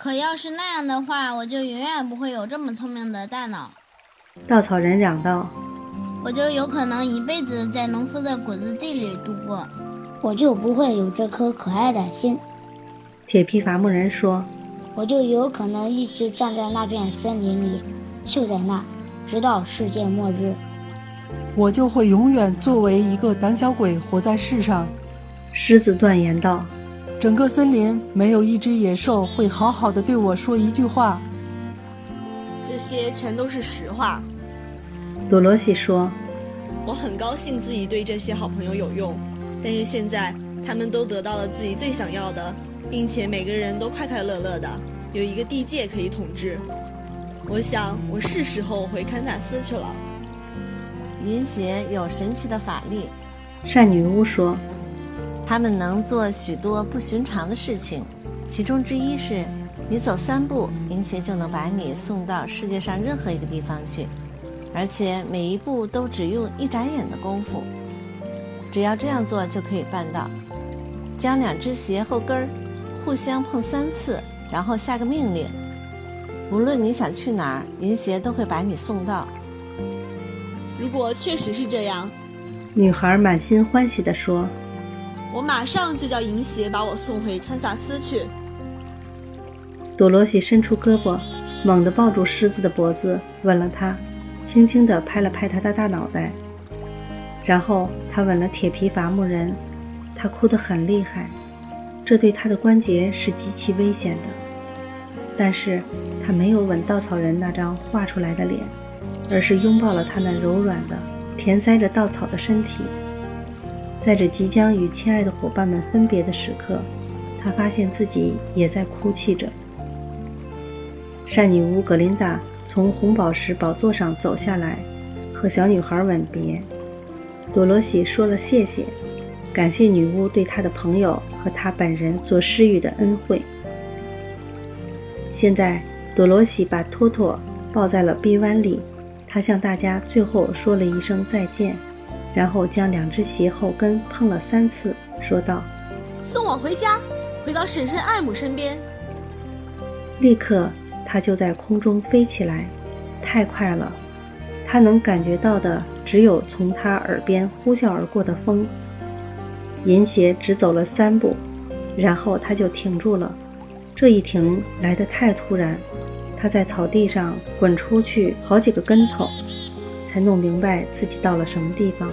可要是那样的话，我就永远不会有这么聪明的大脑。稻草人嚷道：“我就有可能一辈子在农夫的谷子地里度过。”我就不会有这颗可爱的心。铁皮伐木人说：“我就有可能一直站在那片森林里，就在那，直到世界末日。”我就会永远作为一个胆小鬼活在世上。狮子断言道：“整个森林没有一只野兽会好好的对我说一句话。”这些全都是实话。多罗西说：“我很高兴自己对这些好朋友有用。”但是现在，他们都得到了自己最想要的，并且每个人都快快乐乐的，有一个地界可以统治。我想，我是时候回堪萨斯去了。银邪有神奇的法力，善女巫说，他们能做许多不寻常的事情，其中之一是，你走三步，银鞋就能把你送到世界上任何一个地方去，而且每一步都只用一眨眼的功夫。只要这样做就可以办到，将两只鞋后跟儿互相碰三次，然后下个命令，无论你想去哪儿，银鞋都会把你送到。如果确实是这样，女孩满心欢喜地说：“我马上就叫银鞋把我送回堪萨斯去。”多罗西伸出胳膊，猛地抱住狮子的脖子，吻了他，轻轻地拍了拍他的大脑袋。然后他吻了铁皮伐木人，他哭得很厉害，这对他的关节是极其危险的。但是他没有吻稻草人那张画出来的脸，而是拥抱了他那柔软的、填塞着稻草的身体。在这即将与亲爱的伙伴们分别的时刻，他发现自己也在哭泣着。善女巫格琳达从红宝石宝座上走下来，和小女孩吻别。多罗西说了谢谢，感谢女巫对她的朋友和她本人所施予的恩惠。现在，多罗西把托托抱在了臂弯里，他向大家最后说了一声再见，然后将两只鞋后跟碰了三次，说道：“送我回家，回到婶婶爱姆身边。”立刻，他就在空中飞起来，太快了，他能感觉到的。只有从他耳边呼啸而过的风。银鞋只走了三步，然后他就停住了。这一停来得太突然，他在草地上滚出去好几个跟头，才弄明白自己到了什么地方。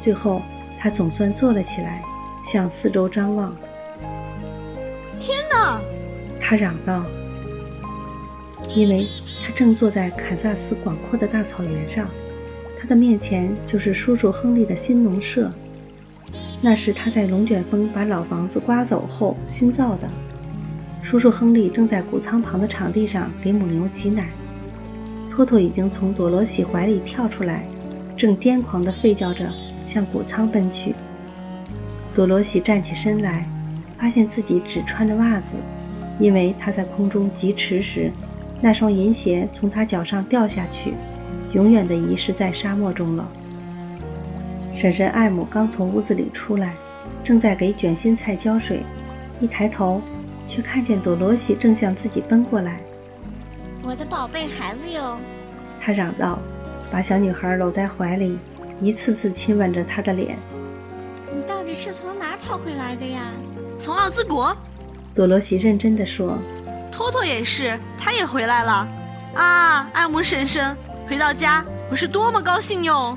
最后，他总算坐了起来，向四周张望。天哪！他嚷道，因为他正坐在堪萨斯广阔的大草原上。他的面前就是叔叔亨利的新农舍，那是他在龙卷风把老房子刮走后新造的。叔叔亨利正在谷仓旁的场地上给母牛挤奶，托托已经从朵罗西怀里跳出来，正癫狂地吠叫着向谷仓奔去。朵罗西站起身来，发现自己只穿着袜子，因为他在空中疾驰时，那双银鞋从他脚上掉下去。永远的遗失在沙漠中了。婶婶艾姆刚从屋子里出来，正在给卷心菜浇水，一抬头，却看见朵罗西正向自己奔过来。我的宝贝孩子哟！他嚷道，把小女孩搂在怀里，一次次亲吻着她的脸。你到底是从哪儿跑回来的呀？从奥兹国。朵罗西认真地说。托托也是，他也回来了。啊，艾姆婶婶。回到家，我是多么高兴哟！